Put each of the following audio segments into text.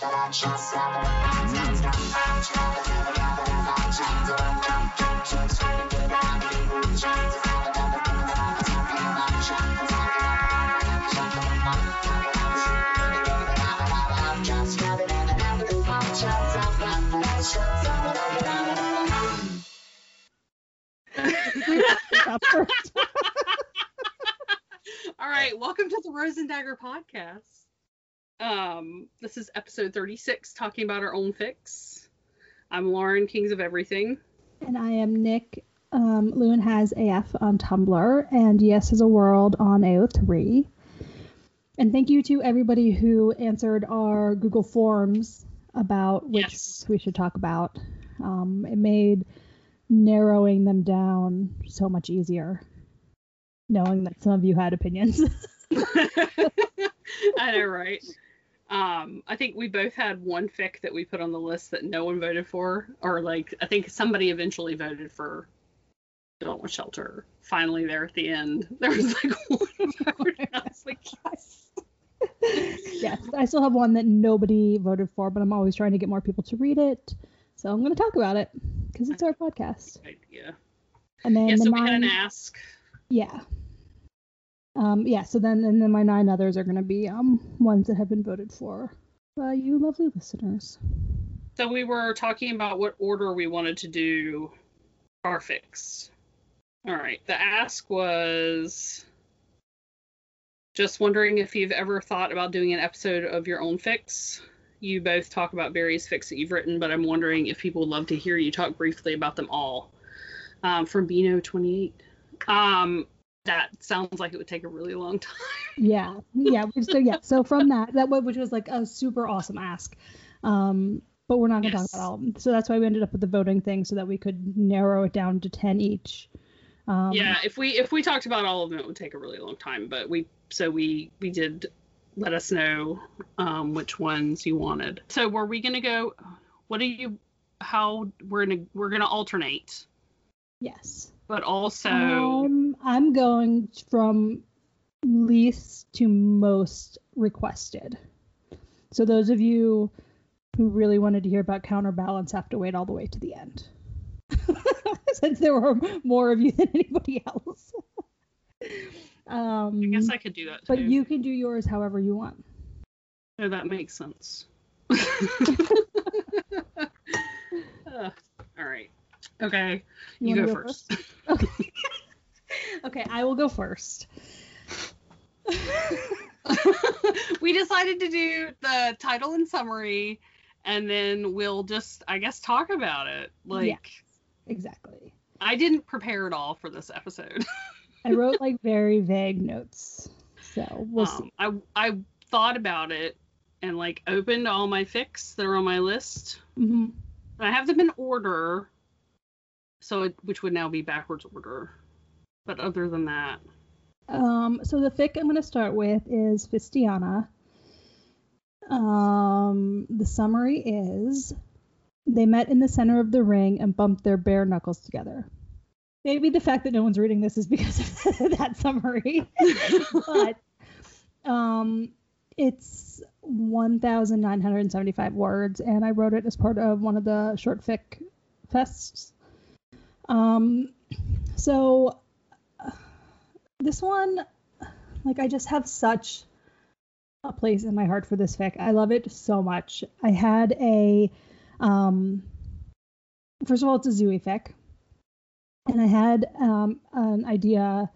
All right, welcome to the Rose and Dagger podcast. Um, this is episode 36, talking about our own fix. I'm Lauren, Kings of Everything. And I am Nick. Um, Lewin has AF on Tumblr and Yes is a World on AO3. And thank you to everybody who answered our Google Forms about which Yes. we should talk about. Um, it made narrowing them down so much easier, knowing that some of you had opinions. I know, right? Um, I think we both had one fic that we put on the list that no one voted for, or like I think somebody eventually voted for Don't Want Shelter. Finally, there at the end, there was like one and I was like, yes. yes, I still have one that nobody voted for, but I'm always trying to get more people to read it. So I'm going to talk about it because it's our podcast. idea. And then Yeah, the so we had an ask. yeah, um, yeah. So then, and then my nine others are going to be um ones that have been voted for by you lovely listeners. So we were talking about what order we wanted to do our fix. All right. The ask was just wondering if you've ever thought about doing an episode of your own fix. You both talk about various fics that you've written, but I'm wondering if people would love to hear you talk briefly about them all. Um, from Bino28. Um, that sounds like it would take a really long time. Yeah, yeah. So yeah, so from that, that which was like a super awesome ask. Um, but we're not going to Yes. talk about all of them. So that's why we ended up with the voting thing, so that we could narrow it down to ten each. Um, yeah if we if we talked about all of them it would take a really long time but we so we we did let us know um which ones you wanted so were we gonna go what do you how we're gonna we're gonna alternate Yes. but also Um, I'm going from least to most requested. So those of you who really wanted to hear about counterbalance have to wait all the way to the end. Since there were more of you than anybody else. um, i guess i could do that too but you can do yours however you want. so that makes sense Uh, all right okay you, wanna go, first, Okay. okay, I will go first. we decided to do the title and summary and then we'll just i guess talk about it like exactly. i didn't prepare at all for this episode I wrote like very vague notes. So we'll see. um, i i thought about it and like opened all my fics that are on my list hmm i have them in order so it, which would now be backwards order but other than that Um, so the fic I'm going to start with is Fistiana. Um, the summary is they met in the center of the ring and bumped their bare knuckles together. Maybe the fact that no one's reading this is because of that summary. but um, it's 1,975 words, and I wrote it as part of one of the short fic fests. Um, so this one, like, I just have such a place in my heart for this fic. I love it so much. I had a, um, first of all, it's a Zouis fic, and I had um, an idea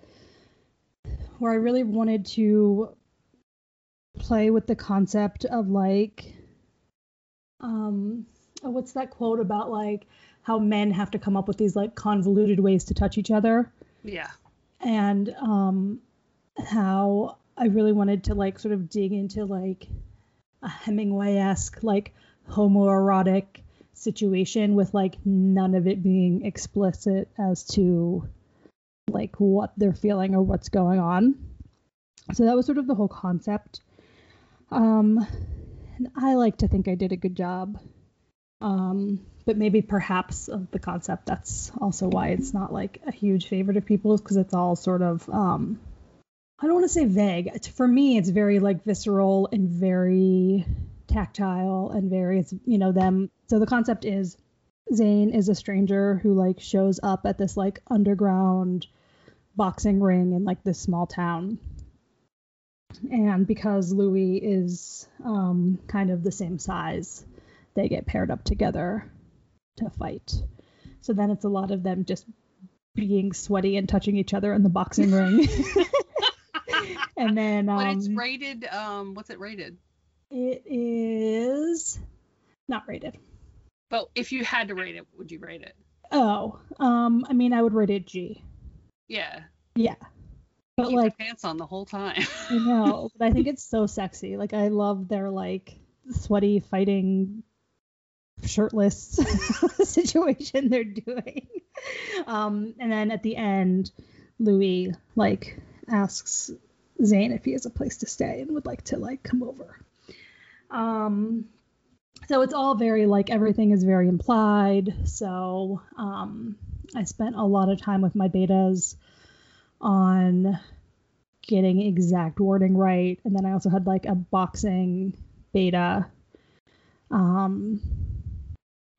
where I really wanted to play with the concept of like, um, oh, what's that quote about like how men have to come up with these like convoluted ways to touch each other? yeah and um how I really wanted to like sort of dig into like a Hemingway-esque like homoerotic situation with like none of it being explicit as to like what they're feeling or what's going on. So that was sort of the whole concept. Um and I like to think I did a good job. Um but maybe perhaps of the concept that's also why it's not like a huge favorite of people's because it's all sort of um I don't want to say vague. For me, it's very like visceral and very tactile and very it's you know them. So the concept is Zayn is a stranger who like shows up at this like underground boxing ring in like this small town. And because Louis is um, kind of the same size they get paired up together to fight so then it's a lot of them just being sweaty and touching each other in the boxing ring and then um, but it's rated. Um, what's it rated? it is not rated But if you had to rate it, would you rate it? Oh, um, I mean, I would rate it G. Yeah. Yeah, but Keep like, pants on the whole time. I know, but I think it's so sexy. Like, I love their like sweaty fighting, shirtless situation they're doing. Um, and then at the end, Louis like asks Zayn if he has a place to stay and would like to like come over. Um, so it's all very like everything is very implied. So um, I spent a lot of time with my betas on getting exact wording right, and then I also had like a boxing beta um,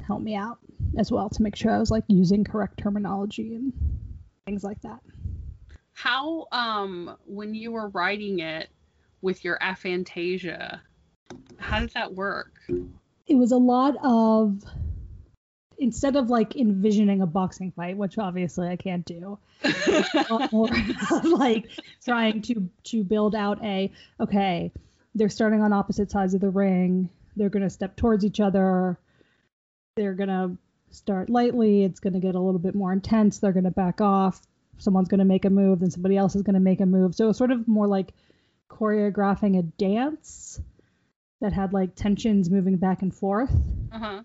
help me out as well to make sure I was like using correct terminology and things like that. How um when you were writing it with your aphantasia, how did that work? it was a lot of instead of like envisioning a boxing fight, which obviously I can't do, a lot more of, like trying to to build out a okay, they're starting on opposite sides of the ring, they're gonna step towards each other, they're gonna start lightly, it's gonna get a little bit more intense, they're gonna back off, someone's gonna make a move, then somebody else is gonna make a move. So it was sort of more like choreographing a dance that had like tensions moving back and forth uh-huh.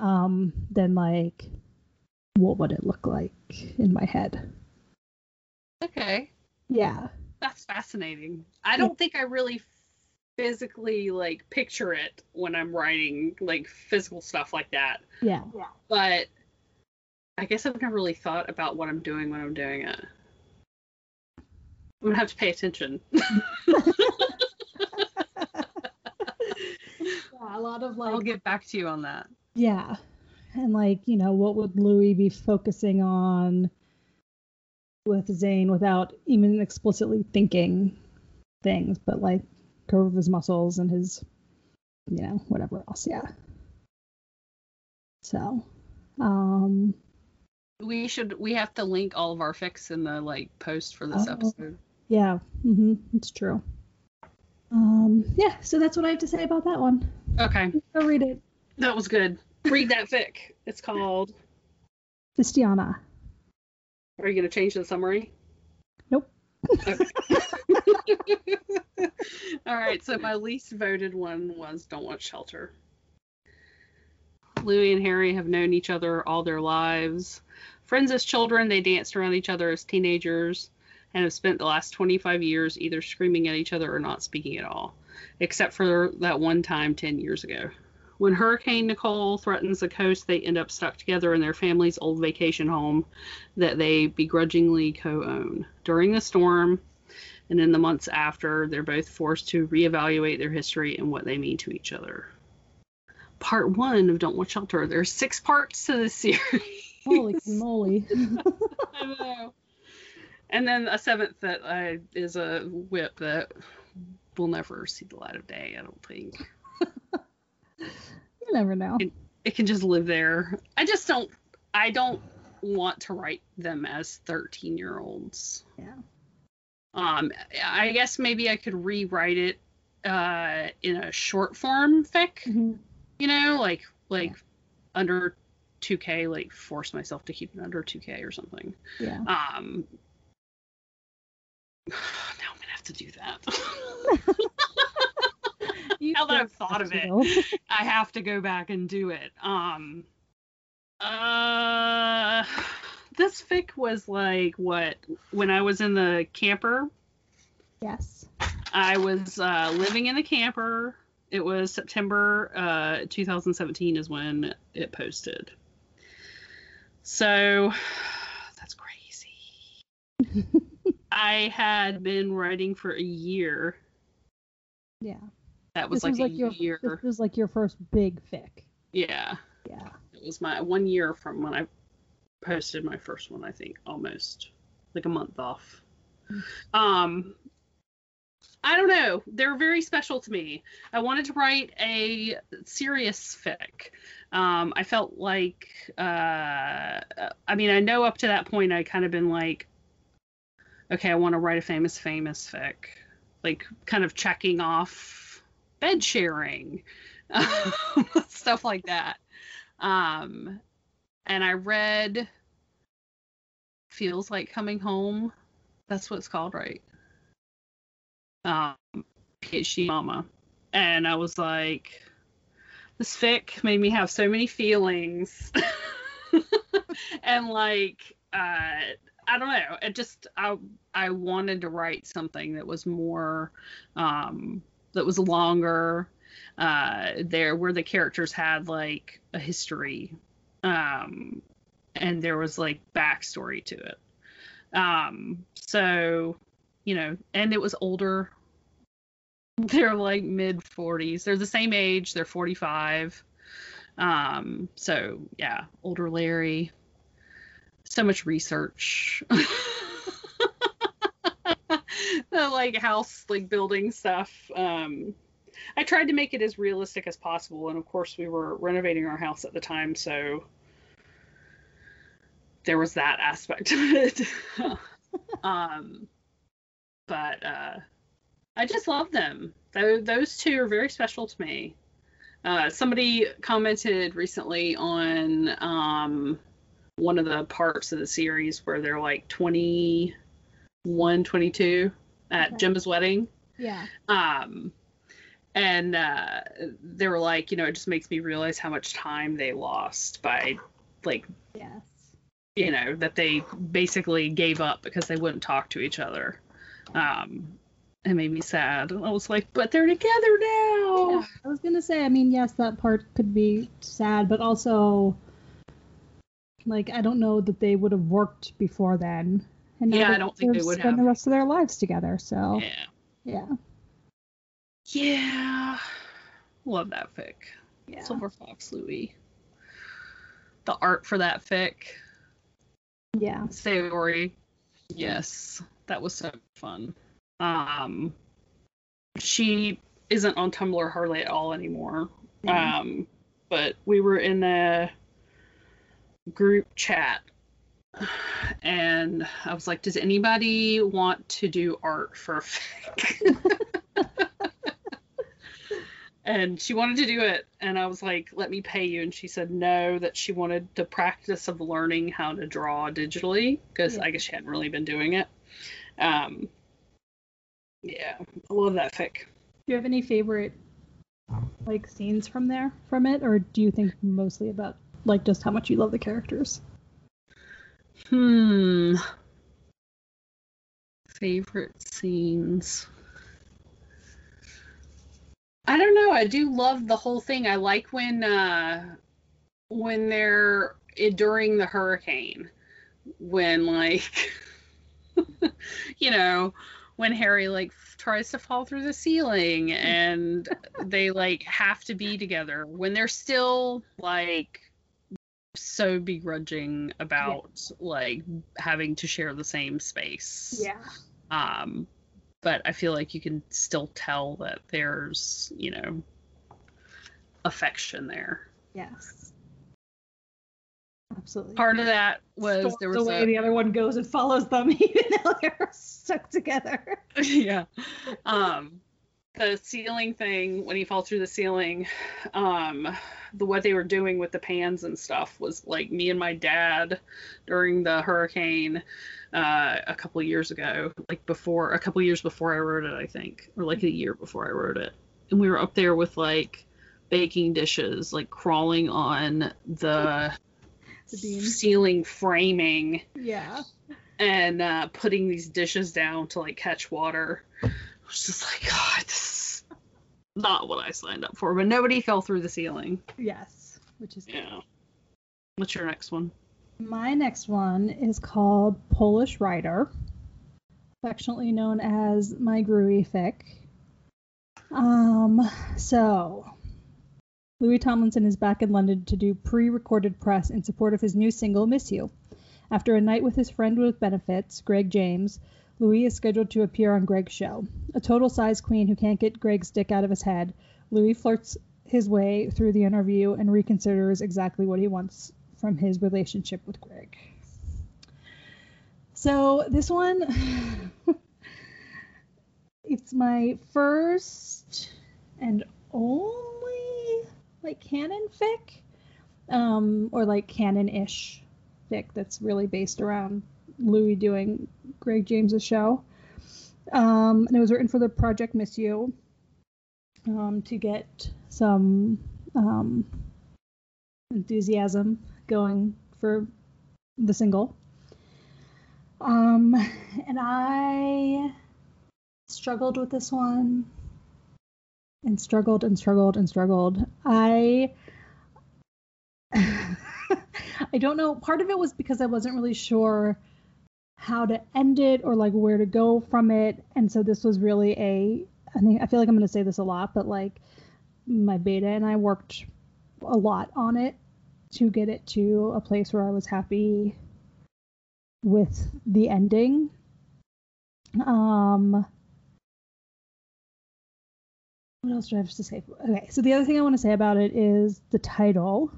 um than like what would it look like in my head Okay. yeah That's fascinating. I don't think I really physically like picture it when I'm writing like physical stuff like that. yeah yeah. But I guess I've never really thought about what I'm doing when I'm doing it. I'm gonna have to pay attention. yeah, a lot of like I'll get back to you on that. yeah and like you know what would louis be focusing on with zayn without even explicitly thinking things but like curve of his muscles and his you know whatever else yeah so um We should we have to link all of our fics in the like post for this Oh. episode. Yeah, mm-hmm, it's true. Um, yeah, so that's what I have to say about that one. Okay. Go read it. That was good. Read that fic. It's called Fistiana. Are you gonna change the summary? All right, so my least voted one was Don't Want Shelter. Louis and Harry have known each other all their lives. Friends as children, they danced around each other as teenagers and have spent the last 25 years either screaming at each other or not speaking at all, except for that one time 10 years ago. When Hurricane Nicole threatens the coast, they end up stuck together in their family's old vacation home that they begrudgingly co own. During the storm, and in the months after, they're both forced to reevaluate their history and what they mean to each other. Part one of Don't Want Shelter. There's six parts to this series. Holy moly. I know. And then a seventh that I, is a whip that will never see the light of day. I don't think you never know. it can just live there. I just don't. I don't want to write them as 13 year olds. Yeah. Um, I guess maybe I could rewrite it uh, in a short form fic. Mhm. You know, like like under 2K, like force myself to keep it under 2K or something. Yeah. Um, now I'm gonna have to do that. Now that I've thought of it. I have to go back and do it. Um, uh, this fic was like what when I was in the camper. yes. I was uh, living in the camper. It was September uh, 2017 is when it posted. So that's crazy. I had been writing for a year Yeah. That was this like was a like your year. this was like your first big fic. Yeah. Yeah. It was my one year from when I posted my first one, I think, almost like a month off. Mm. Um, I don't know. They're very special to me. I wanted to write a serious fic. Um, I felt like, uh, I mean, I know up to that point I kind of been like, okay, I want to write a famous, famous fic, like kind of checking off bed sharing, stuff like that. Um, and I read Feels Like Coming Home. That's what it's called, right? Um, PhD Mama. And I was like, this fic made me have so many feelings. and like, uh, I don't know. It just, I, I wanted to write something that was more, um, that was longer, uh, there where the characters had like a history um and there was like backstory to it. Um so you know and it was older. They're like mid 40s they're the same age. They're 45 um so yeah older larry. So much research the like house like building stuff um I tried to make it as realistic as possible, and of course, we were renovating our house at the time, so there was that aspect of it. um, but uh, I just love them. Those, those two are very special to me. Uh, somebody commented recently on um, one of the parts of the series where they're like 21, 22 at Okay. Gemma's wedding. Yeah. Um, and uh, they were like, you know, it just makes me realize how much time they lost by, like, Yes. you know, that they basically gave up because they wouldn't talk to each other. Um, it made me sad. I was like, but they're together now. Yeah, I was gonna say, I mean, yes, that part could be sad, but also, like, I don't know that they would have worked before then. And Yeah, I don't think they would spend have. the rest of their lives together. So, Yeah. yeah, Yeah. Love that fic. yeah, Silver Fox Louis. The art for that fic. yeah. Sayori. Yes, that was so fun. Um, she isn't on Tumblr hardly at all anymore. Mhm. Um, but we were in a group chat, and I was like, "Does anybody want to do art for a fic?" and she wanted to do it and i was like let me pay you and she said no that she wanted the practice of learning how to draw digitally because Yeah. i guess she hadn't really been doing it um yeah i love that fic Do you have any favorite like scenes from there from it, or do you think mostly about like just how much you love the characters? Hmm. Favorite scenes. I don't know. I do love the whole thing. I like when uh when they're during the hurricane when like you know when harry like f- tries to fall through the ceiling and they like have to be together when they're still like so begrudging about like having to share the same space Yeah. um but i feel like you can still tell that there's you know affection there Yes. Absolutely. part of that was Storms there was away, a, the other one goes and follows them, even though they're stuck together. yeah. Um, the ceiling thing when he falls through the ceiling, um, the what they were doing with the pans and stuff was like me and my dad during the hurricane uh, a couple of years ago, like before a couple years before I wrote it, I think, or like a year before I wrote it, and we were up there with like baking dishes, like crawling on the The ceiling framing Yeah. and uh, putting these dishes down to like catch water. Was just like, God, this is not what I signed up for. But nobody fell through the ceiling. Yes. Which is Yeah. What's your next one? My next one is called Polish Rider, affectionately known as my Groovy fic. Um, so Louis Tomlinson is back in London to do pre-recorded press in support of his new single "Miss You." After a night with his friend with benefits, Greg James, Louis is scheduled to appear on Greg's show. A total size queen who can't get Greg's dick out of his head, Louis flirts his way through the interview and reconsiders exactly what he wants from his relationship with Greg. So this one, it's my first and only like canon fic, um, or like canon-ish fic that's really based around Louis doing Greg James's show. Um, and it was written for the Project Miss You um, to get some um, enthusiasm going for the single. Um, and I struggled with this one and struggled and struggled and struggled. I I don't know. Part of it was because I wasn't really sure how to end it or like where to go from it. And so this was really a I think I feel like I'm going to say this a lot, but like my beta and I worked a lot on it to get it to a place where I was happy with the ending. Um what else do I have to say? Okay, so the other thing I want to say about it is the title.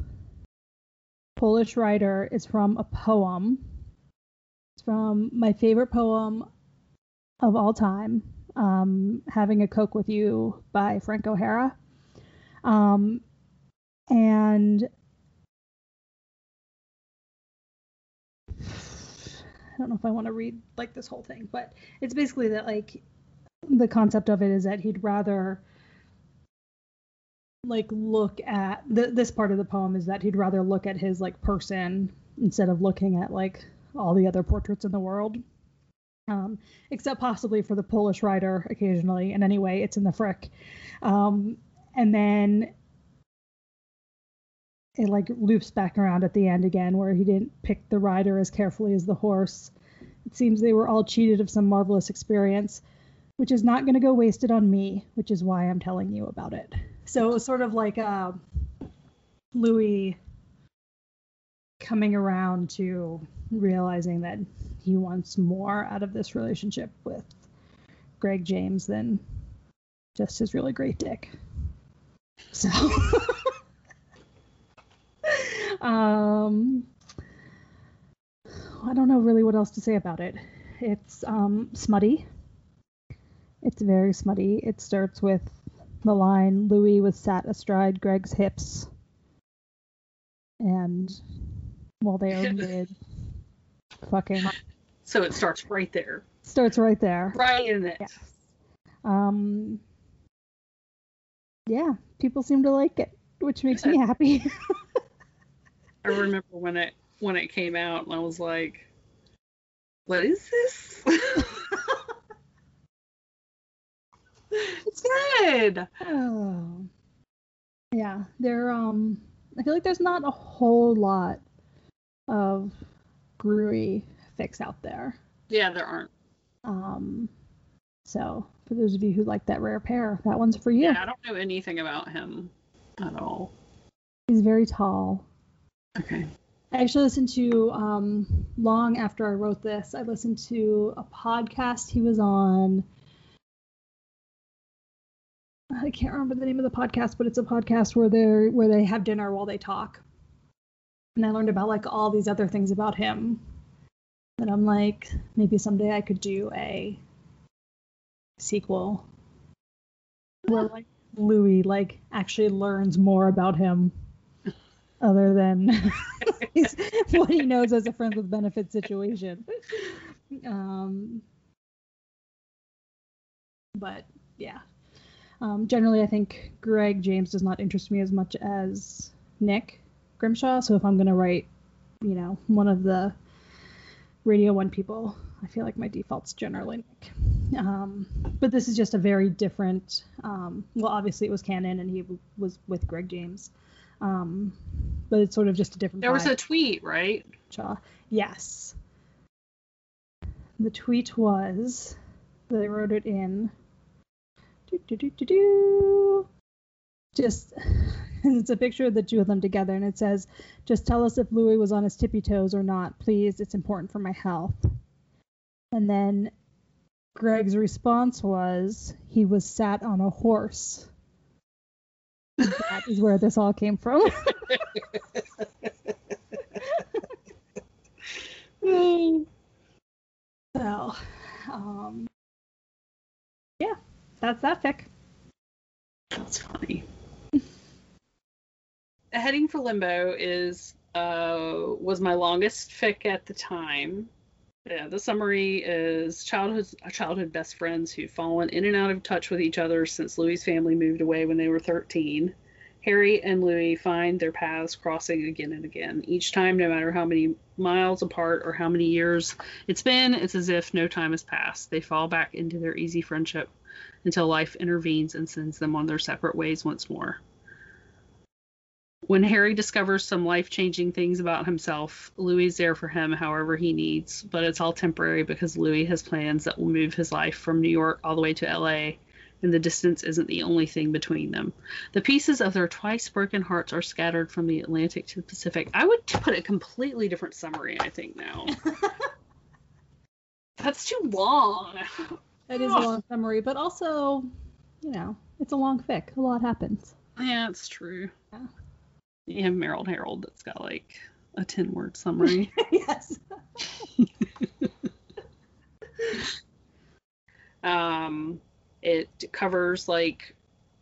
Polish rider is from a poem. From my favorite poem of all time, um, Having a Coke with You by Frank O'Hara. Um, and I don't know if I want to read like this whole thing, but it's basically that like the concept of it is that he'd rather like look at the, this part of the poem is that he'd rather look at his like person instead of looking at like all the other portraits in the world um, except possibly for the polish rider occasionally. And anyway it's in the frick. Um, and then it like loops back around at the end again where he didn't pick the rider as carefully as the horse. It seems they were all cheated of some marvelous experience which is not going to go wasted on me which is why i'm telling you about it. So it was sort of like uh, Louis coming around to realizing that he wants more out of this relationship with Greg James than just his really great dick. So, um, I don't know really what else to say about it. It's um, smutty. It's very smutty. It starts with the line Louis was sat astride Greg's hips. And while they are mid fucking So it starts right there. starts right there. Right in it. Yeah. Um yeah, people seem to like it, which makes me happy. I remember when it when it came out and I was like, What is this? it's good. oh. Yeah, there um I feel like there's not a whole lot of Gruy fix out there. Yeah, there aren't. Um so for those of you who like that rare pair, that one's for you. Yeah, I don't know anything about him at all. He's very tall. Okay. I actually listened to um, long after I wrote this. I listened to a podcast he was on. I can't remember the name of the podcast, but it's a podcast where they where they have dinner while they talk. And I learned about like all these other things about him. that I'm like, maybe someday I could do a sequel where like Louis like actually learns more about him other than what he knows as a friends with benefits situation. Um, but yeah, um, generally I think Greg James does not interest me as much as Nick Grimshaw. So if I'm gonna write, you know, one of the Radio One people, I feel like my default's generally Nick. Um, but this is just a very different. Um, well, obviously it was canon, and he w- was with Greg James. Um, but it's sort of just a different. There was a tweet, right? Shaw. Yes. The tweet was they wrote it in. do, do, do, do, do. Just, it's a picture of the two of them together, and it says, "Just tell us if Louis was on his tippy toes or not, please. It's important for my health." And then Greg's response was, "He was sat on a horse." that is where this all came from. so, um, yeah, that's that fic. That's funny. Heading for Limbo is uh was my longest fic at the time. Yeah, the summary is childhood childhood best friends who've fallen in and out of touch with each other since Louis' family moved away when they were 13. Harry and Louis find their paths crossing again and again. Each time, no matter how many miles apart or how many years it's been, it's as if no time has passed. They fall back into their easy friendship until life intervenes and sends them on their separate ways once more. When Harry discovers some life changing things about himself, Louis is there for him however he needs, but it's all temporary because Louis has plans that will move his life from New York all the way to LA and the distance isn't the only thing between them. The pieces of their twice broken hearts are scattered from the Atlantic to the Pacific. I would put a completely different summary, I think, now. That's too long. It is a long summary, but also, you know, it's a long fic. A lot happens. Yeah, it's true. Yeah. You have Merrill Harold that's got like a 10 word summary. yes. um, it covers like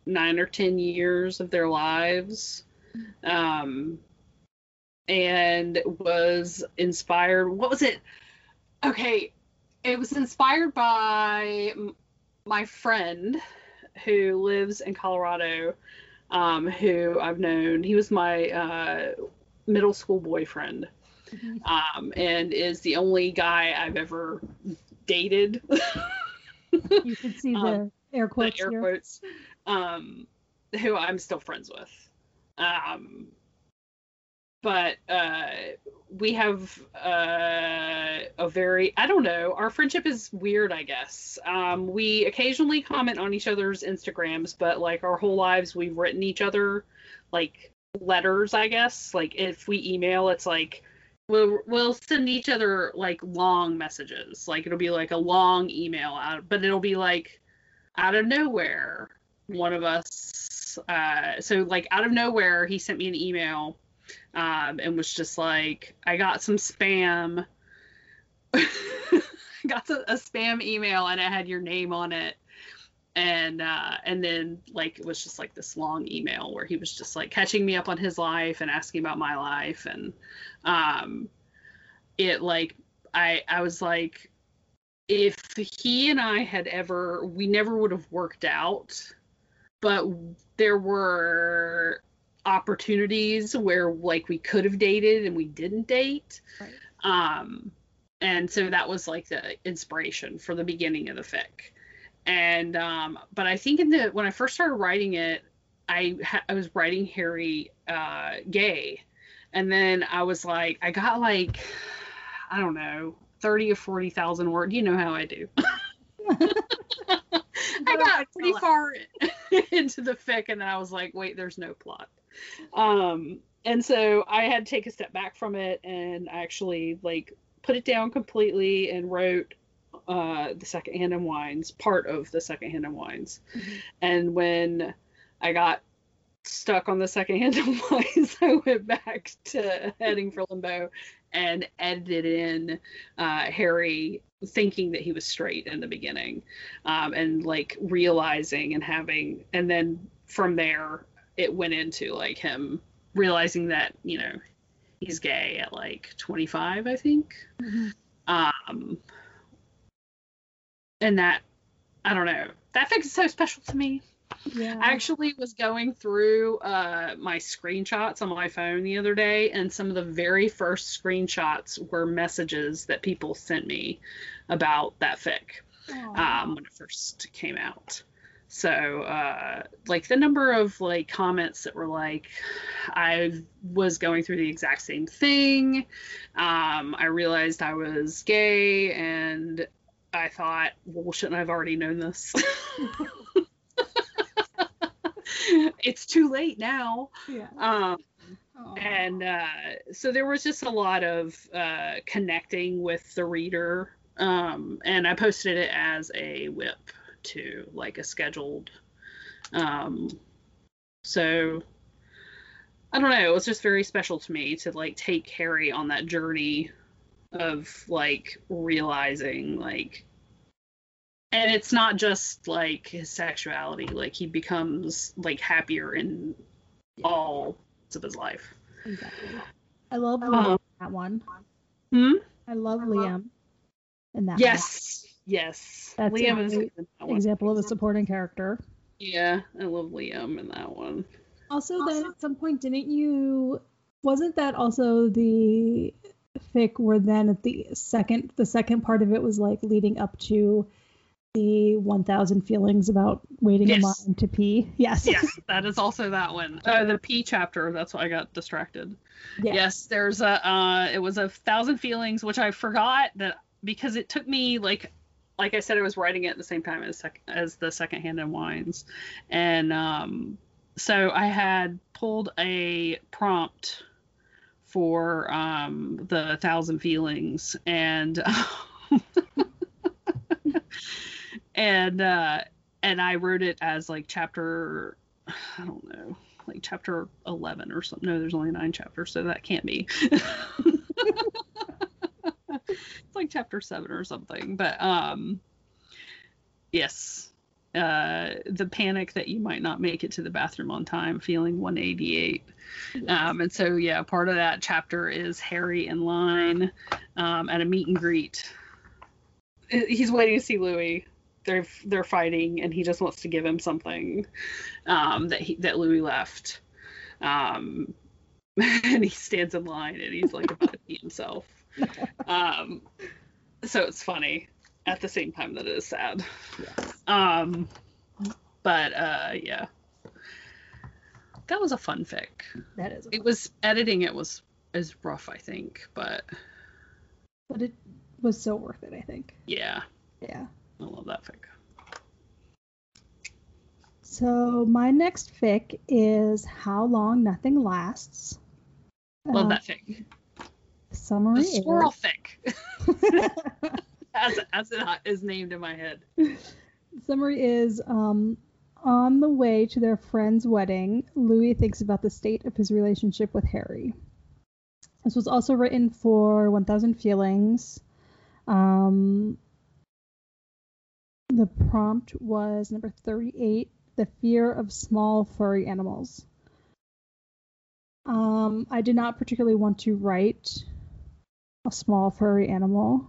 nine or 10 years of their lives. Um, and was inspired. What was it? Okay, it was inspired by m- my friend who lives in Colorado, um, who I've known. He was my uh, middle school boyfriend, um, and is the only guy I've ever dated. You can see the Um, air the quotes air here. quotes, um, who I'm still friends with. Um, but uh, we have uh, a very, I don't know, our friendship is weird, I guess. Um, we occasionally comment on each other's Instagrams, but like our whole lives, we've written each other like letters, I guess. Like if we email, it's like, We'll, we'll send each other like long messages like it'll be like a long email out but it'll be like out of nowhere, one of us, uh, so like out of nowhere, he sent me an email um, and was just like, I got some spam. got a, a spam email and it had your name on it. And uh, and then like it was just like this long email where he was just like catching me up on his life and asking about my life and um, it like I I was like if he and I had ever, we never would have worked out, but there were opportunities where like we could have dated and we didn't date. Right. Um, and so that was like the inspiration for the beginning of the fic. And um, but I think in the when I first started writing it, I ha- I was writing Harry uh, gay, and then I was like I got like I don't know thirty or forty thousand words. You know how I do. I got pretty far into the fic, and then I was like, wait, there's no plot. Um, and so I had to take a step back from it and actually like put it down completely and wrote uh, the second hand and wines part of the second hand and wines. Mhm. And when I got stuck on the second hand and wines, I went back to heading for limbo and edited in uh, Harry thinking that he was straight in the beginning um, and like realizing and having and then from there it went into like him realizing that you know he's gay at like 25 i think Mhm. um and that i don't know that fic is so special to me Yeah. I actually was going through uh, my screenshots on my phone the other day, and some of the very first screenshots were messages that people sent me about that fic um, when it first came out. So, uh, like the number of like comments that were like, I was going through the exact same thing. Um, I realized I was gay, and I thought, well, shouldn't I have already known this? it's too late now. Yeah. Um, and uh, so there was just a lot of uh, connecting with the reader um, and i posted it as a whip to like a scheduled um, so i don't know it was just very special to me to like take harry on that journey of like realizing like and it's not just like his sexuality like he becomes like happier in all of his life Exactly. I love Um, Liam in that one. hmm? I love Liam in that Yes, yes. That's Liam is great one. one. Example of a supporting character. Yeah, I love Liam in that one. Also, then at some point, didn't you? Wasn't that also the fic where then at the second, the second part of it was like leading up to the 1,000 feelings about waiting in Yes. line to pee? Yes. Yes, that is also that one. Uh, the P chapter. That's why I got distracted. Yeah. Yes, there's a. Uh, it was a thousand feelings, which I forgot that because it took me like, like I said, I was writing it at the same time as sec- as the second hand in wines, and um, so I had pulled a prompt for um the thousand feelings and and uh and I wrote it as like chapter I don't know like chapter 11 or something. No there's only nine chapters so that can't be it's like chapter 7 or something but um yes. Uh the panic that you might not make it to the bathroom on time feeling 188 um and so yeah part of that chapter is harry in line um at a meet and greet. He's waiting to see louis they're they're fighting and he just wants to give him something um that he that louis left. Um and he stands in line and he's like about to pee himself um so it's funny at the same time that it is sad Yes. um but uh yeah that was a fun fic That is. it was editing it was is rough i think but But it was so worth it, I think. yeah Yeah. i love that fic So my next fic is How Long Nothing Lasts. love Uh, that fic Summary the squirrel is- fic as as it is named in my head Summary is um, on the way to their friend's wedding, Louis thinks about the state of his relationship with Harry. This was also written for 1000 Feelings. Um, the prompt was number 38 The Fear of Small Furry Animals. Um, I did not particularly want to write a small furry animal.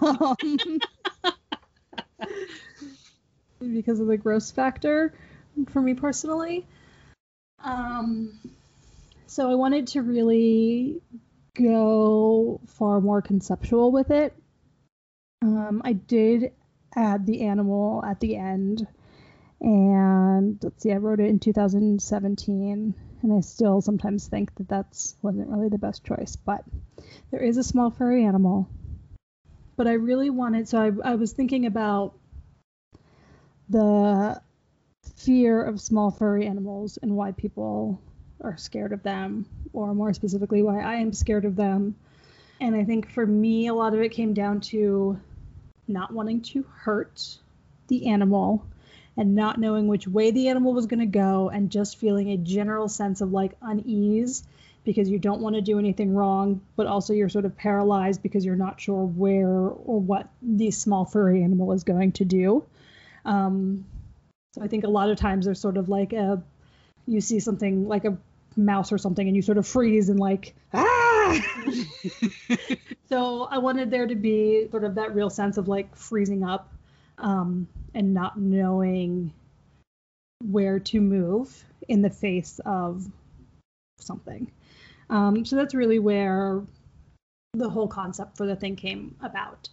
Um, because of the gross factor for me personally. Um, so I wanted to really go far more conceptual with it. Um, I did add the animal at the end, and let's see, I wrote it in 2017, and I still sometimes think that that's wasn't really the best choice, but there is a small furry animal. But I really wanted, so I, I was thinking about the fear of small furry animals and why people are scared of them, or more specifically, why I am scared of them. And I think for me, a lot of it came down to not wanting to hurt the animal and not knowing which way the animal was going to go and just feeling a general sense of like unease because you don't want to do anything wrong, but also you're sort of paralyzed because you're not sure where or what the small furry animal is going to do. Um, so I think a lot of times there's sort of like a, you see something like a mouse or something and you sort of freeze and like, ah! so I wanted there to be sort of that real sense of like freezing up um, and not knowing where to move in the face of something. Um, so that's really where the whole concept for the thing came about.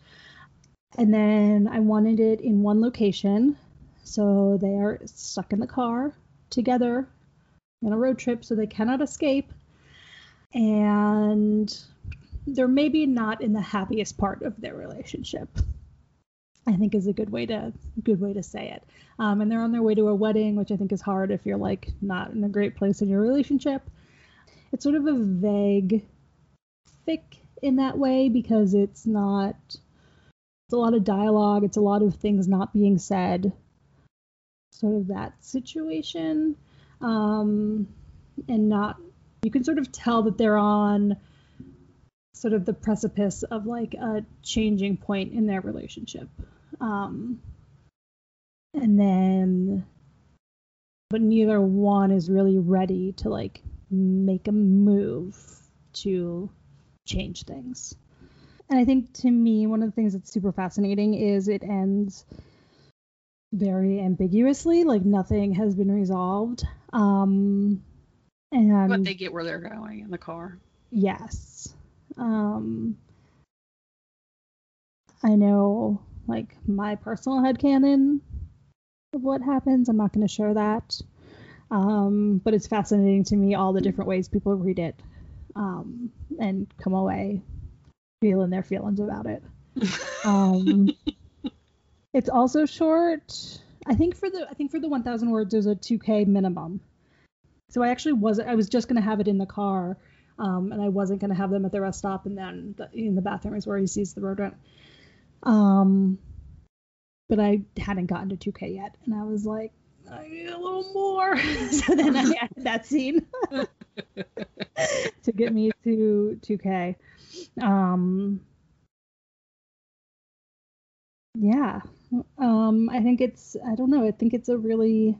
And then I wanted it in one location. So they are stuck in the car together on a road trip, so they cannot escape. And they're maybe not in the happiest part of their relationship. I think is a good way to good way to say it. Um, and they're on their way to a wedding, which I think is hard if you're like not in a great place in your relationship. It's sort of a vague fic in that way because it's not. It's a lot of dialogue. It's a lot of things not being said. Sort of that situation, um, and not. You can sort of tell that they're on sort of the precipice of like a changing point in their relationship. Um, and then, but neither one is really ready to like make a move to change things. And I think to me, one of the things that's super fascinating is it ends very ambiguously, like nothing has been resolved. Um, and But they get where they're going in the car. Yes. Um, I know, like, my personal headcanon of what happens. I'm not going to share that. Um, but it's fascinating to me all the different ways people read it um, and come away feeling their feelings about it. Um, it's also short. I think for the I think for the 1,000 words there's a 2K minimum. So I actually wasn't. I was just gonna have it in the car, um, and I wasn't gonna have them at the rest stop, and then the, in the bathroom is where he sees the rodent. Um, but I hadn't gotten to 2K yet, and I was like, I need a little more. so then I added that scene to get me to 2K. Um, yeah, um, I think it's. I don't know. I think it's a really.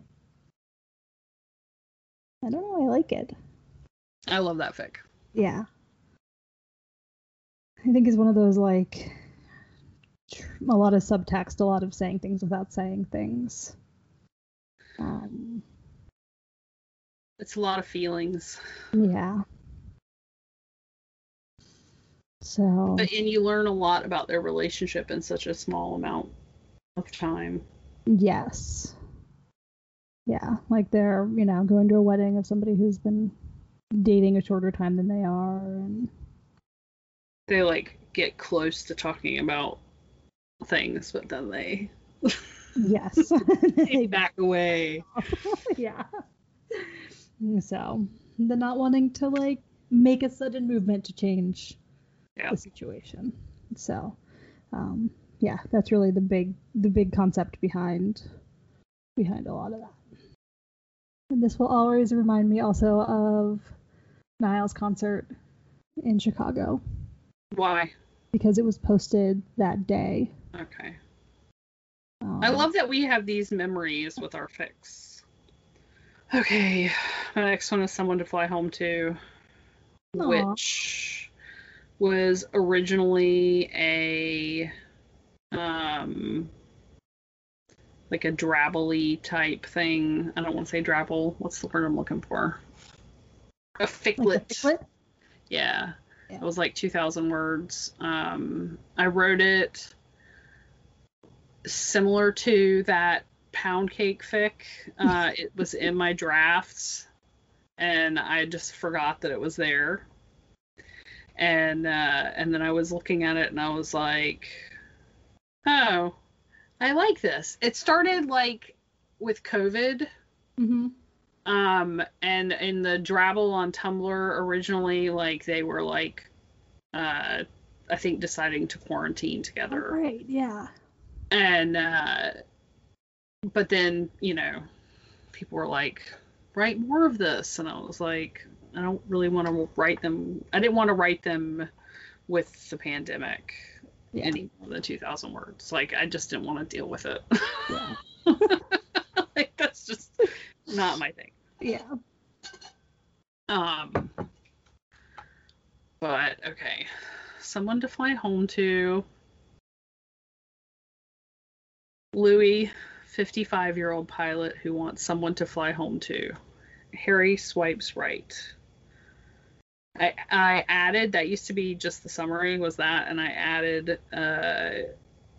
I don't know. I like it. I love that fic. Yeah. I think it's one of those like tr- a lot of subtext, a lot of saying things without saying things. Um, It's a lot of feelings. yeah. So But, and you learn a lot about their relationship in such a small amount of time. yes. Yeah, like they're, you know, going to a wedding of somebody who's been dating a shorter time than they are and They like get close to talking about things, but then they, yes. they back away. yeah. So, the not wanting to like make a sudden movement to change Yeah. the situation. So, um, yeah, that's really the big the big concept behind behind a lot of that. And this will always remind me also of Niall's concert in Chicago Why? because it was posted that day. Okay. Um, I love that we have these memories with our fics. Okay, my next one is someone to fly home to, Aw. which was originally a um like a drabbly type thing. I don't want to say drabble. What's the word I'm looking for? A like ficlet. a ficlet? Yeah. Yeah. It was like 2,000 words. Um, I wrote it similar to that pound cake fic. Uh, it was in my drafts, and I just forgot that it was there. And uh, and then I was looking at it, and I was like, "Oh, I like this." It started like with COVID Mhm. Um and in the drabble on tumblr originally like they were like uh i think deciding to quarantine Oh, together great. Yeah. and uh but then you know people were like write more of this and i was like i don't really want to write them i didn't want to write them with the pandemic Yeah. any more than 2000 words like i just didn't want to deal with it Yeah. like that's just not my thing Yeah. Um, but okay, someone to fly home to. Louis, 55 year old pilot who wants someone to fly home to. Harry swipes right. I, I added that used to be just the summary was that and I added uh,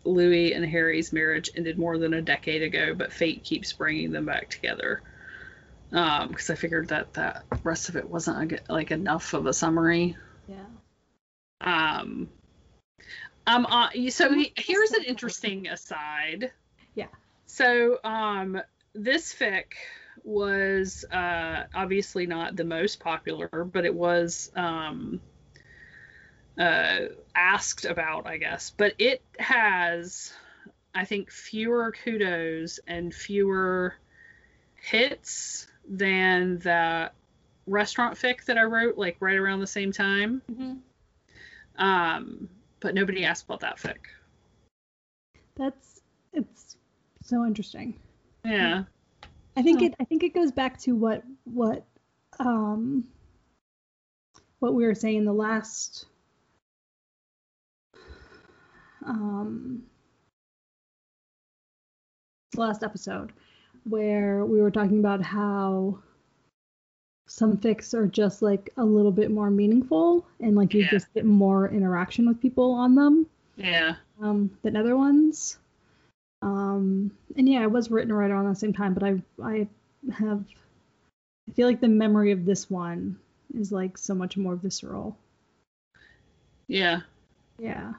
Louis and Harry's marriage ended more than a decade ago but fate keeps bringing them back together um because I figured that that rest of it wasn't like enough of a summary Yeah. um Um. Uh, so he, here's an interesting aside. Yeah. So um, this fic was uh obviously not the most popular, but it was um uh asked about, I guess. But it has, I think, fewer kudos and fewer hits than the restaurant fic that I wrote, like right around the same time. Mm-hmm. Um, but nobody asked about that fic. That's it's so interesting. Yeah. I think it I think it goes back to what what um what we were saying in the last um last episode where we were talking about how some fics are just like a little bit more meaningful and like you Yeah. just get more interaction with people on them Yeah. um, than other ones. Um, and yeah, it was written right around the same time, but I I have I feel like the memory of this one is like so much more visceral. Yeah. Yeah.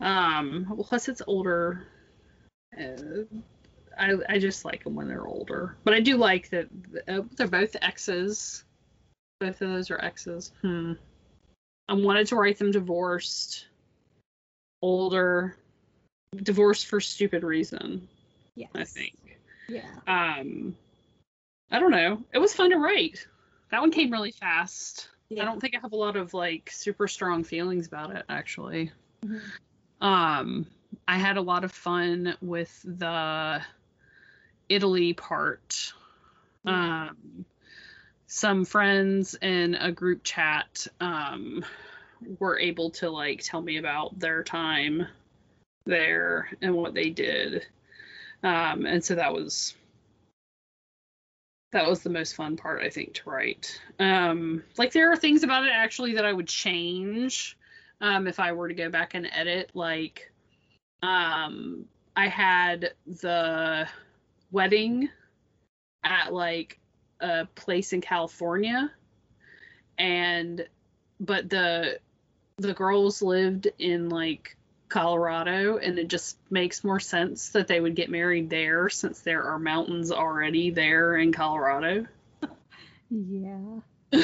Um, well, plus it's older. Uh, I I just like them when they're older, but I do like that uh, they're both X's. Both of those are X's. Hmm. I wanted to write them divorced, older, divorced for stupid reason. Yes. I think. Yeah. Um, I don't know. It was fun to write. That one came really fast. Yeah. I don't think I have a lot of like super strong feelings about it actually. Mhm. Um, I had a lot of fun with the Italy part. Yeah. Um, some friends in a group chat um, were able to like tell me about their time there and what they did. Um, and so that was that was the most fun part I think to write. Um, like there are things about it actually that I would change um, if I were to go back and edit. Like um, I had the wedding at like a place in California, and but the the girls lived in like Colorado, and it just makes more sense that they would get married there since there are mountains already there in Colorado. Yeah. so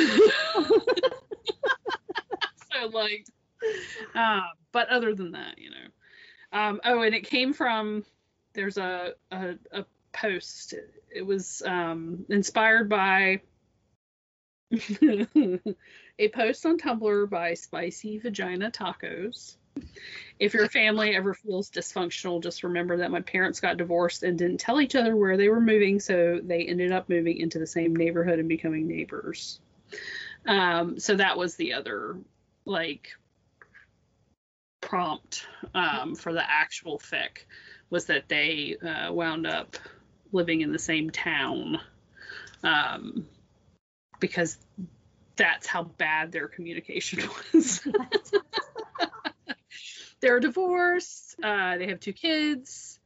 like uh, but other than that you know um, oh and it came from there's a a, a post. It was um, inspired by a post on tumblr by spicy vagina tacos. If your family ever feels dysfunctional just remember that my parents got divorced and didn't tell each other where they were moving so they ended up moving into the same neighborhood and becoming neighbors. Um, so that was the other like prompt um, for the actual fic was that they uh, wound up living in the same town um, because that's how bad their communication was. They're divorced. Uh, they have two kids.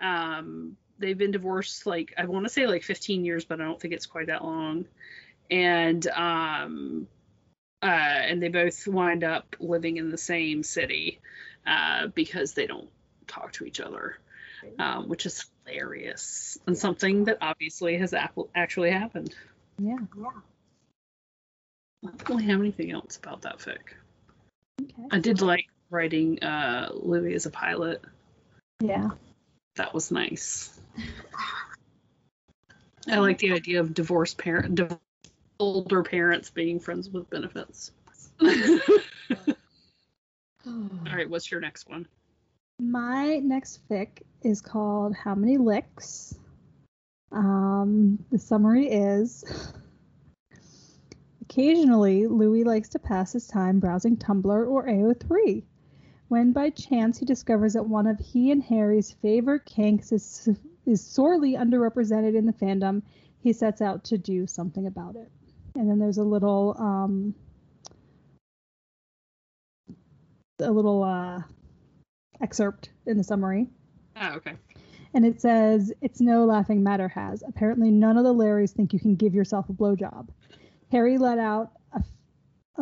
Um, they've been divorced like I want to say like 15 years, but I don't think it's quite that long. And um, uh, and they both wind up living in the same city uh, because they don't talk to each other, um, which is hilarious and something that obviously has ap- actually happened. Yeah. I don't really have anything else about that fic. Okay. I did like writing uh, Louis as a pilot. Yeah. That was nice. I like the idea of divorced parent, older parents being friends with benefits. All right, what's your next one? My next fic is called How Many Licks? Um, the summary is Occasionally, Louis likes to pass his time browsing Tumblr or AO3. When by chance he discovers that one of he and Harry's favorite kinks is, is sorely underrepresented in the fandom, he sets out to do something about it. And then there's a little um, a little uh, excerpt in the summary. Oh, okay. And it says, It's no laughing matter has. Apparently, none of the Larrys think you can give yourself a blowjob. Harry let out a,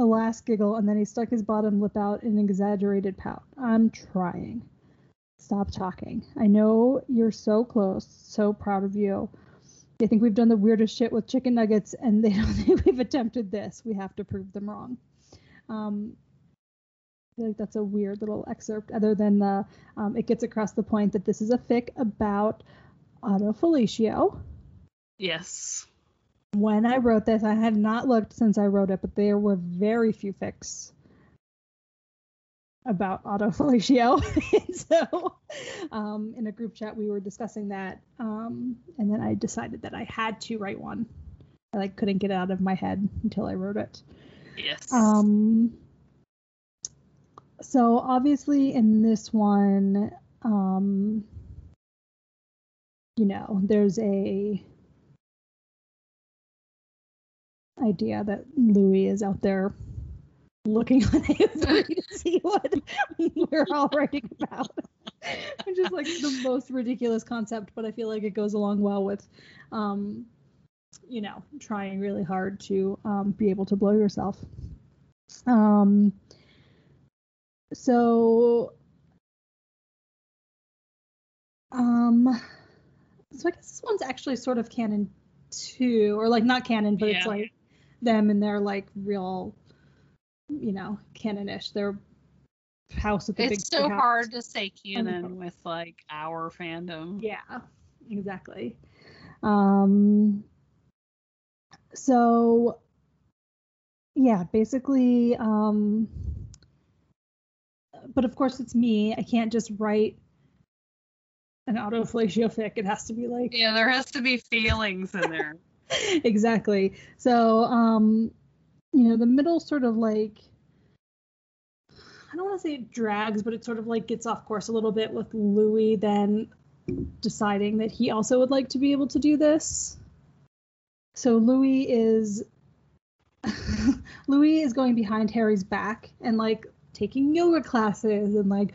a last giggle, and then he stuck his bottom lip out in an exaggerated pout. I'm trying. Stop talking. I know you're so close, so proud of you. They think we've done the weirdest shit with chicken nuggets, and they don't think we've attempted this. We have to prove them wrong. Um, I feel like that's a weird little excerpt, other than the um, it gets across the point that this is a fic about autofellatio. Yes. When I wrote this, I had not looked since I wrote it, but there were very few fics about autofellatio. so, um, in a group chat, we were discussing that, um, and then I decided that I had to write one. I like couldn't get it out of my head until I wrote it. Yes. Um, so obviously in this one, um, you know, there's a idea that Louis is out there looking on AO3 to see what we're all writing about. Which is like the most ridiculous concept, but I feel like it goes along well with um, you know, trying really hard to um, be able to blow yourself. Um, so, um, so I guess this one's actually sort of canon too, or like not canon, but it's like them and their like real, you know, canonish. Their house with the big it's so house. hard to say canon with like our fandom. Yeah, exactly. Um, so, yeah, basically, um, but of course it's me. I can't just write an autofellatio fic. It has to be like Yeah, there has to be feelings in there. exactly. So, um, you know, the middle sort of like I don't want to say it drags, but it sort of like gets off course a little bit with Louis then deciding that he also would like to be able to do this. So Louis is Louis is going behind Harry's back and like taking yoga classes and like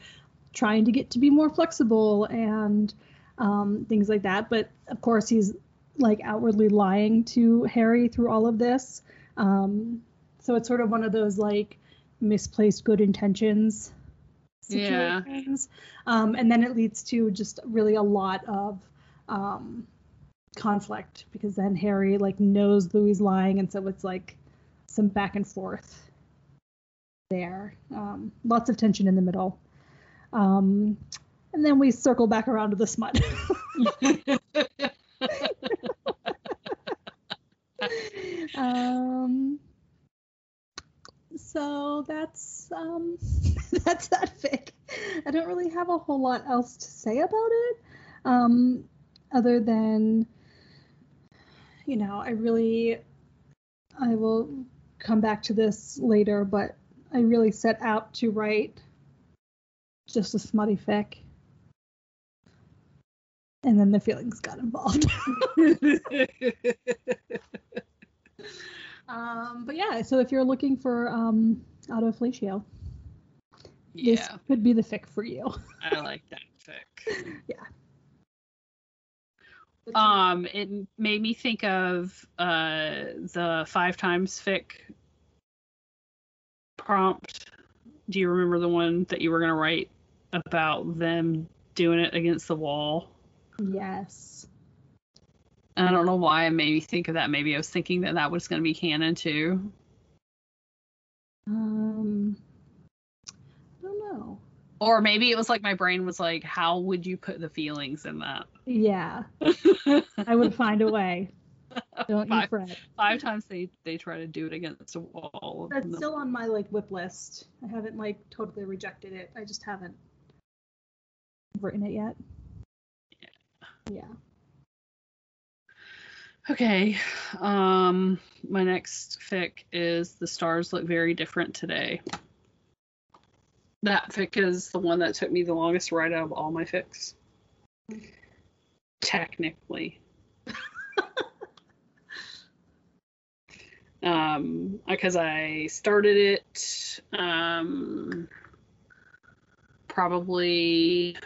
trying to get to be more flexible and um, things like that. But of course, he's like outwardly lying to Harry through all of this. Um, so it's sort of one of those like misplaced good intentions Yeah. situations. Um, and then it leads to just really a lot of um, conflict because then Harry like knows Louis lying, and so it's like some back and forth there. Um, lots of tension in the middle. Um, and then we circle back around to the smut. um, so that's um, that's that fic. I don't really have a whole lot else to say about it, um, other than you know I really I will come back to this later, but I really set out to write just a smutty fic. And then the feelings got involved. um, but yeah, so if you're looking for um, autofellatio, this yeah, could be the fic for you. I like that fic. yeah. Um, it made me think of uh the five times fic prompt. Do you remember the one that you were gonna write about them doing it against the wall? yes. I don't know why I made me think of that. Maybe I was thinking that that was gonna be canon too. Um, I don't know. Or maybe it was like my brain was like, how would you put the feelings in that? Yeah, I would find a way. Don't you Five- fret. Five times they they try to do it against a wall. That's still on my like WIP list. I haven't like totally rejected it. I just haven't written it yet. Yeah. Yeah. Okay. Um my next fic is The Stars Look Very Different Today. That fic is the one that took me the longest to write out of all my fics. Technically. um because I started it um probably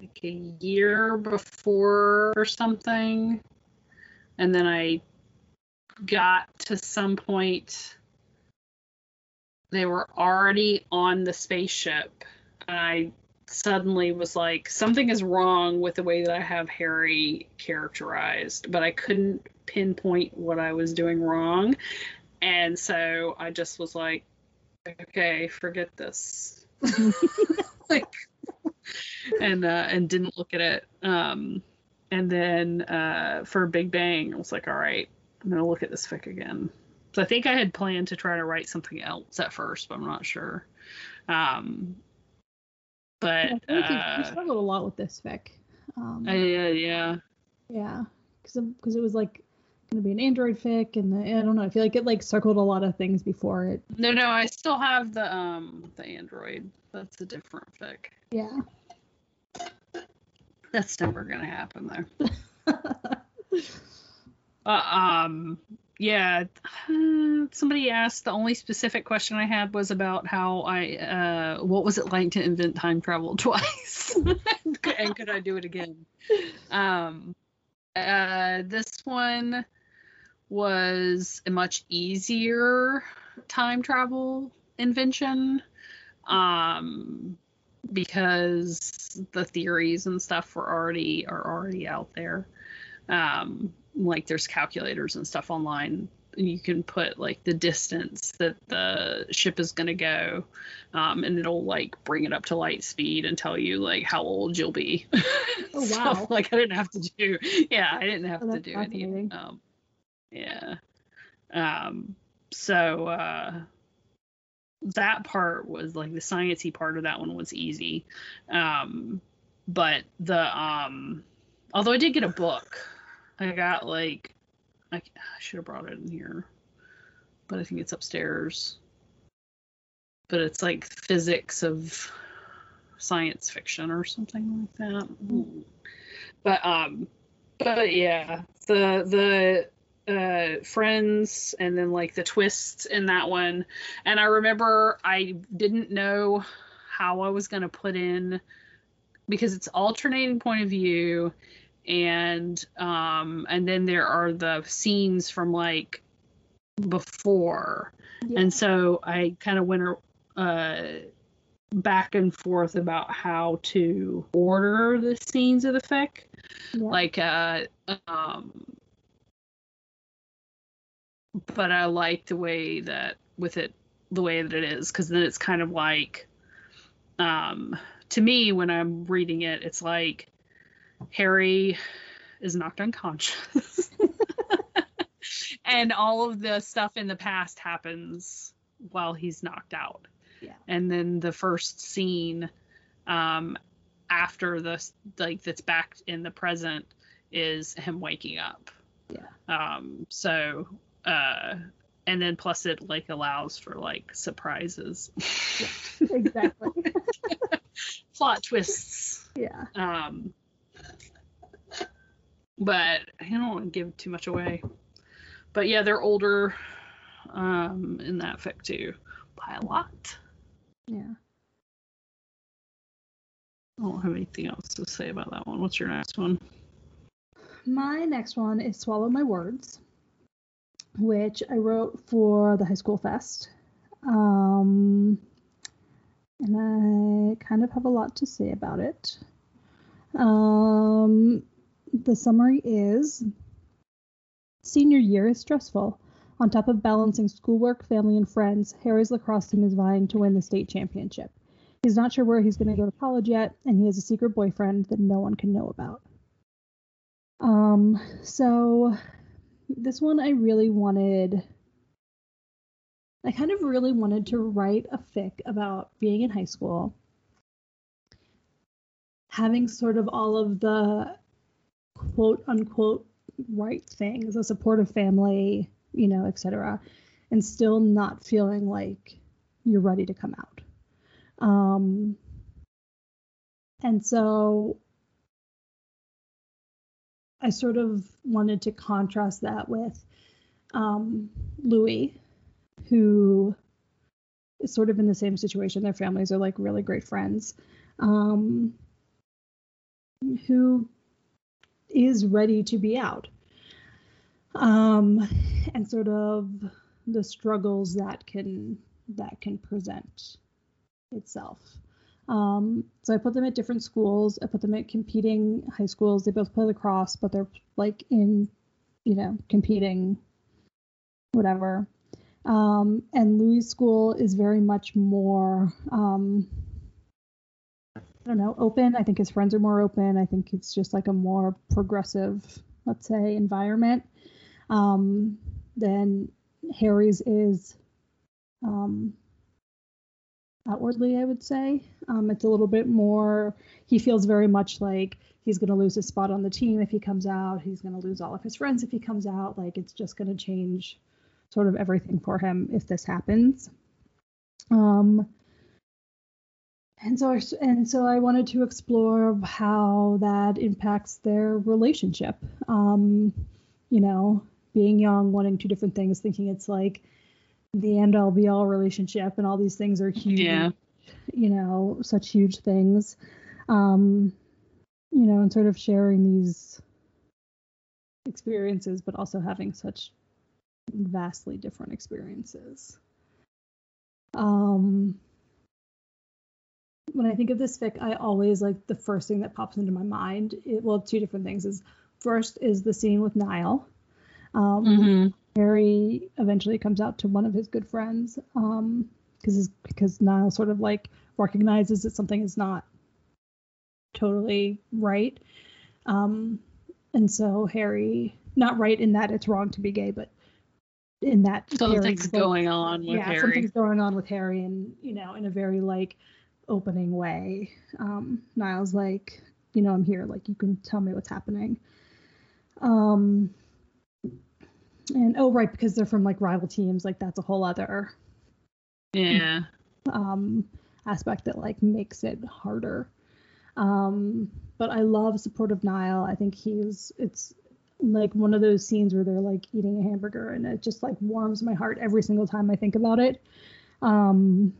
like a year before or something. And then I got to some point they were already on the spaceship, and I suddenly was like, something is wrong with the way that I have Harry characterized, but I couldn't pinpoint what I was doing wrong. And so I just was like, okay, forget this. like and uh and didn't look at it. Um and then uh for Big Bang, I was like, all right, I'm gonna look at this fic again. So I think I had planned to try to write something else at first, but I'm not sure. Um but I think you, you uh, struggled a lot with this fic. Um, uh, yeah, yeah. yeah, because because it was like going to be an Android fic, and the, I don't know. I feel like it like circled a lot of things before it. No, no, I still have the um the Android. That's a different fic. Yeah. That's never gonna happen though. Uh, um, yeah. uh, somebody asked. The only specific question I had was about how I, uh, what was it like to invent time travel twice, and could I do it again? Um, uh, this one was a much easier time travel invention. Um, because the theories and stuff were already are already out there. Um, like there's calculators and stuff online. You can put like the distance that the ship is going to go, um, and it'll like bring it up to light speed and tell you like how old you'll be. Oh, So, wow. like I didn't have to do. Yeah, I didn't have Oh, to do any. Um, yeah. Um. So. uh that part was like the sciency part of that one was easy um but the um although i did get a book i got like i, I should have brought it in here but i think it's upstairs but it's like physics of science fiction or something like that but um but yeah the the uh friends and then like the twists in that one and i remember i didn't know how i was going to put in because it's alternating point of view and um and then there are the scenes from like before Yeah. and so i kind of went uh back and forth about how to order the scenes of the fic Yeah. like uh um but i like the way that with it the way that it is because then it's kind of like um to me when i'm reading it it's like harry is knocked unconscious and all of the stuff in the past happens while he's knocked out Yeah. and then the first scene um after the like that's back in the present is him waking up Yeah. um so uh and then plus it like allows for like surprises. Exactly. plot twists. Yeah. um but i don't want to give too much away. But yeah they're older um in that fic too by a lot. Yeah. i don't have anything else to say about that one. What's your next one? My next one is Swallow My Words, which I wrote for the high school fest. Um, and I kind of have a lot to say about it. Um, the summary is Senior year is stressful. On top of balancing schoolwork, family, and friends, Harry's lacrosse team is vying to win the state championship. He's not sure where he's going to go to college yet, and he has a secret boyfriend that no one can know about. Um, so this one I really wanted I kind of really wanted to write a fic about being in high school, having sort of all of the quote unquote right things, a supportive family, you know, etc., and still not feeling like you're ready to come out. Um, and so I sort of wanted to contrast that with um, Louis, who is sort of in the same situation. Their families are like really great friends, um, who is ready to be out, um, and sort of the struggles that can that can present itself. Um, so I put them at different schools. I put them at competing high schools. They both play lacrosse, but they're like in, you know, competing, whatever. Um, and Louis' school is very much more, um, I don't know, open. I think his friends are more open. I think it's just like a more progressive, let's say, environment. Um, than Harry's is um, outwardly, I would say. Um, it's a little bit more, he feels very much like he's going to lose his spot on the team if he comes out. He's going to lose all of his friends if he comes out. Like, it's just going to change sort of everything for him if this happens. Um, and so, I, and so I wanted to explore how that impacts their relationship. Um, you know, being young, wanting two different things, thinking it's like the end all be all relationship and all these things are huge, Yeah. you know, such huge things. Um, you know, and sort of sharing these experiences, but also having such vastly different experiences. Um, when I think of this fic, I always like the first thing that pops into my mind. It, well, two different things is first is the scene with Niall. Um, hmm Harry eventually comes out to one of his good friends um, because because Niall sort of like recognizes that something is not totally right, um, and so Harry not right in that it's wrong to be gay, but in that Something's Harry's, like, going on with yeah, Harry. something's going on with Harry, and you know, in a very like opening way. Um, Niall's like, you know, I'm here. Like, you can tell me what's happening. Um, and oh, right, because they're from like rival teams. Like, that's a whole other Yeah. um, aspect that like makes it harder. Um, but I love supportive Niall. I think he's it's like one of those scenes where they're like eating a hamburger and it just like warms my heart every single time I think about it. Um,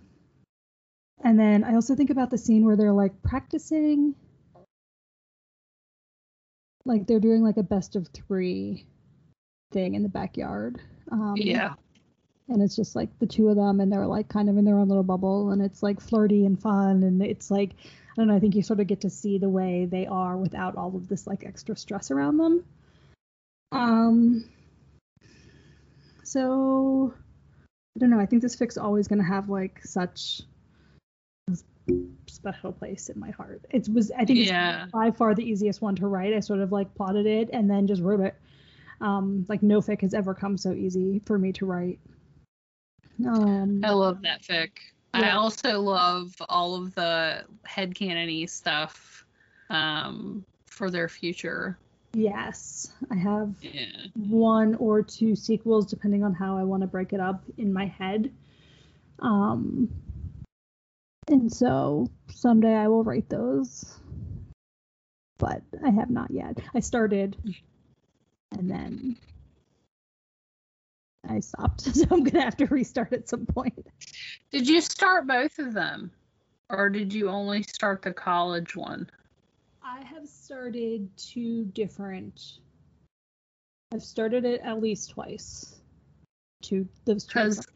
and then I also think about the scene where they're like practicing, like they're doing like a best of three thing in the backyard. Um, yeah. and it's just like the two of them and they're like kind of in their own little bubble and it's like flirty and fun and it's like i don't know i think you sort of get to see the way they are without all of this like extra stress around them um so i don't know i think this fic's always going to have like such a special place in my heart it was i think Yeah. it's by far the easiest one to write i sort of like plotted it and then just wrote it um like no fic has ever come so easy for me to write um I love that fic. I also love all of the headcanon stuff um, for their future. yes i have Yeah. one or two sequels depending on how i want to break it up in my head um and so someday i will write those but i have not yet i started and then i stopped so i'm gonna have to restart at some point Did you start both of them? Or did you only start the college one? I have started two different. I've started it at least twice. Two those two. different.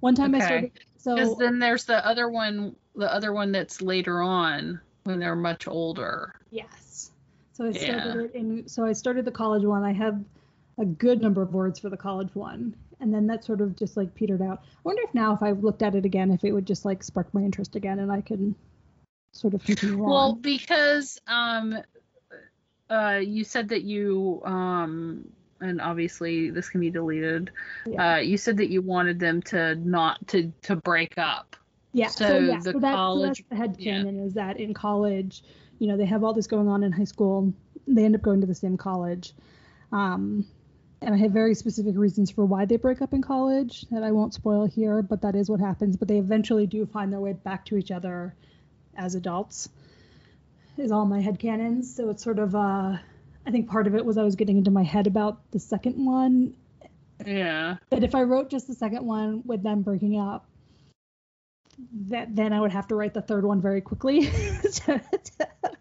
One time I Okay. started. Because So then there's the other one, the other one that's later on when they're much older. yes. So I started Yeah. it in. So I started the college one. I have a good number of words for the college one, and then that sort of just like petered out. I wonder if now if I looked at it again, if it would just like spark my interest again, and I could sort of continue Well, on. because um, uh, you said that you um, and obviously this can be deleted. Yeah. Uh, you said that you wanted them to not to to break up. Yeah. So So, yeah, the so, that, college- so that's the head yeah. canon is that in college, you know, they have all this going on in high school. They end up going to the same college. Um, and I have very specific reasons for why they break up in college that I won't spoil here, but that is what happens. But they eventually do find their way back to each other as adults, is all my head canons. So it's sort of, uh, I think part of it was I was getting into my head about the second one Yeah. but if I wrote just the second one with them breaking up, that then I would have to write the third one very quickly.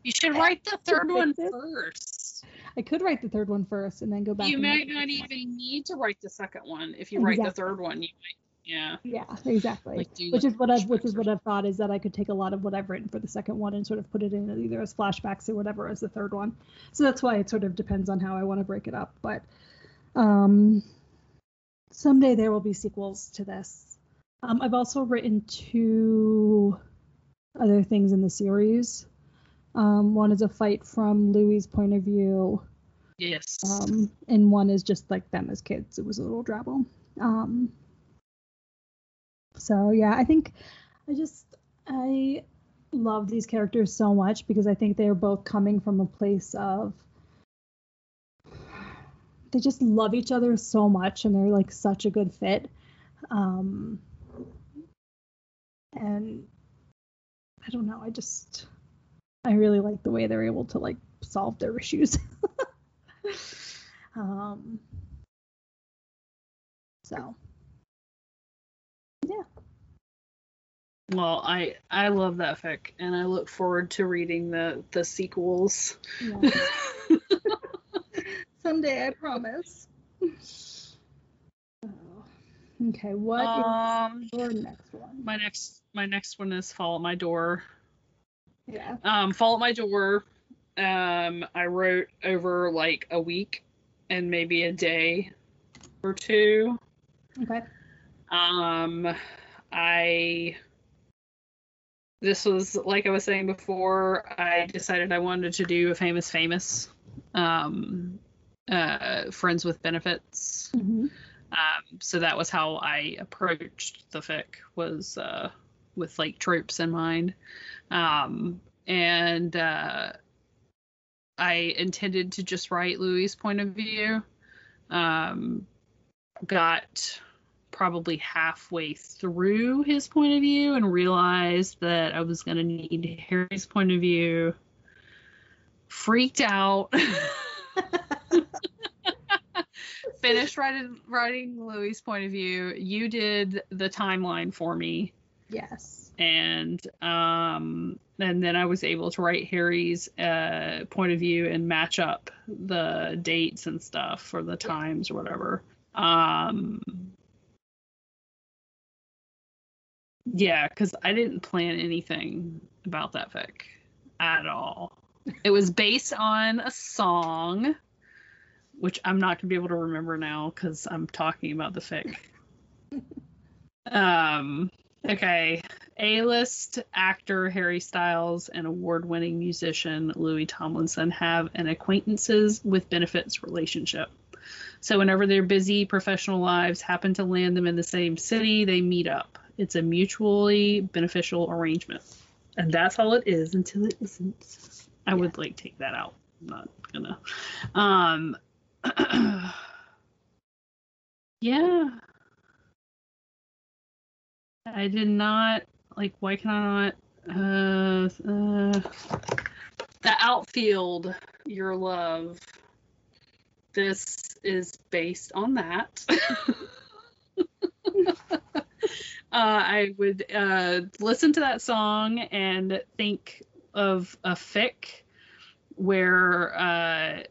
You should write the third one it? first. I could write the third one first and then go back. You might not even need to write the second one. If you write the third one, you might Yeah. Yeah, exactly. Like which is what I've which is what I've thought is that I could take a lot of what I've written for the second one and sort of put it in either as flashbacks or whatever as the third one. So that's why it sort of depends on how I want to break it up. But um, someday there will be sequels to this. Um, I've also written two other things in the series. Um, one is a fight from Louis' point of view, Yes. um, and one is just like them as kids. It was a little drabble. Um, so yeah, I think I just I love these characters so much because I think they are both coming from a place of they just love each other so much and they're like such a good fit. Um, and I don't know, I just I really like the way they're able to like solve their issues. um, so yeah, well, I I love that fic, and I look forward to reading the the sequels. yeah. someday I promise. Okay, what um, your next one? my next my next one is Fall at My Door. Yeah. Um, Fall at My Door. Um, I wrote over like a week and maybe a day or two. Okay. Um, I this was like I was saying before. I decided I wanted to do a famous famous, um, uh, friends with benefits. hmm Um, so that was how I approached the fic was uh, with like tropes in mind, um, and uh, I intended to just write Louis' point of view. Um, got probably halfway through his point of view and realized that I was gonna need Harry's point of view. Freaked out. Finished writing writing Louis' point of view. You did the timeline for me, yes. and um, and then I was able to write Harry's uh, point of view and match up the dates and stuff or the times or whatever. Um, yeah, because I didn't plan anything about that fic at all. It was based on a song, which I'm not gonna be able to remember now because I'm talking about the fic. um. Okay. A-list actor Harry Styles and award-winning musician Louis Tomlinson have an acquaintances with benefits relationship. So whenever their busy professional lives happen to land them in the same city, they meet up. It's a mutually beneficial arrangement. And that's all it is until it isn't. I would like take that out. I'm not gonna. Um Yeah. I did not like why can I not uh uh the outfield your love this is based on that uh, I would uh, listen to that song and think of a fic where, uh,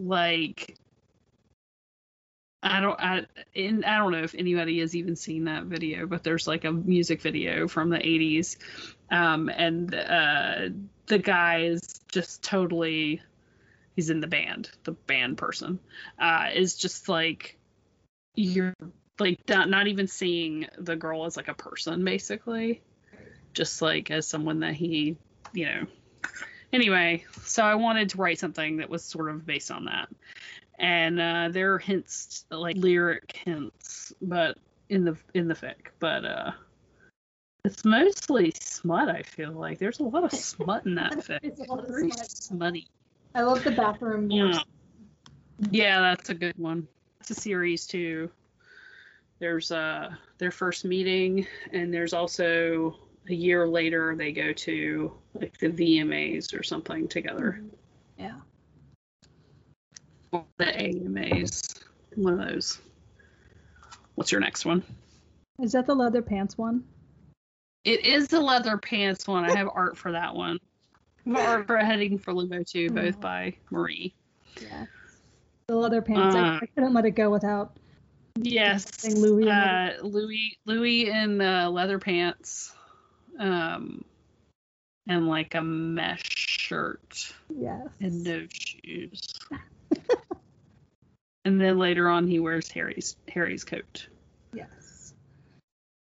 like, I don't, I, in, I don't know if anybody has even seen that video, but there's like a music video from the 80s, um, and uh, the guy is just totally, he's in the band, the band person, uh, is just like, you're like not, not even seeing the girl as like a person basically. Just like as someone that he you know anyway so i wanted to write something that was sort of based on that and uh there are hints like lyric hints but in the in the fic but uh it's mostly smut i feel like there's a lot of smut in that fic It's a lot of very smut. smutty I love the bathroom. yeah. Yeah, that's a good one. It's a series too. There's uh their first meeting and there's also a year later they go to like the VMAs or something together. Yeah. Or The AMAs. One of those. What's your next one? Is that the leather pants one? It is the leather pants one. I have art for that one. Art for heading for Limbo 2, both Oh. by Marie. Yeah. The leather pants. I, Uh. I couldn't let it go without Yes. Louis in uh, Louis Louis in uh, leather pants. Um and like a mesh shirt Yes. and no shoes. and then later on he wears Harry's Harry's coat. Yes.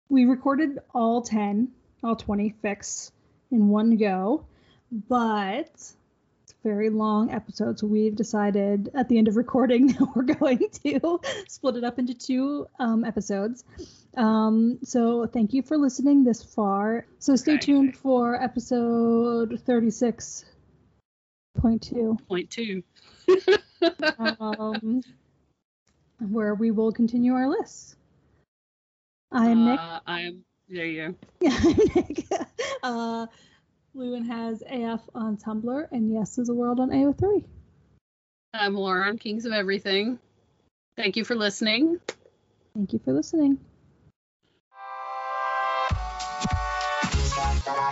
We recorded all 10, all 20 fics in one go, but it's a very long episode, so we've decided at the end of recording that we're going to split it up into two um, episodes. Um, so thank you for listening this far. So stay tuned for episode 36.2. Point two. um, where we will continue our lists. I'm Nick. Uh, I'm there you Yeah, I'm Nick. Uh, Lewin has AF on Tumblr, and Yes is a World on AO3. I'm Lauren, Kings of Everything. Thank you for listening. Thank you for listening.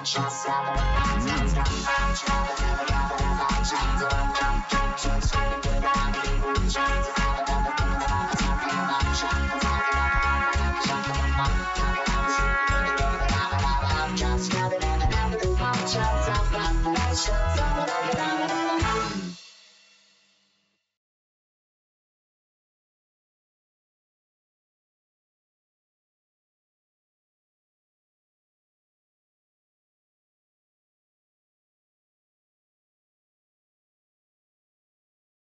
Just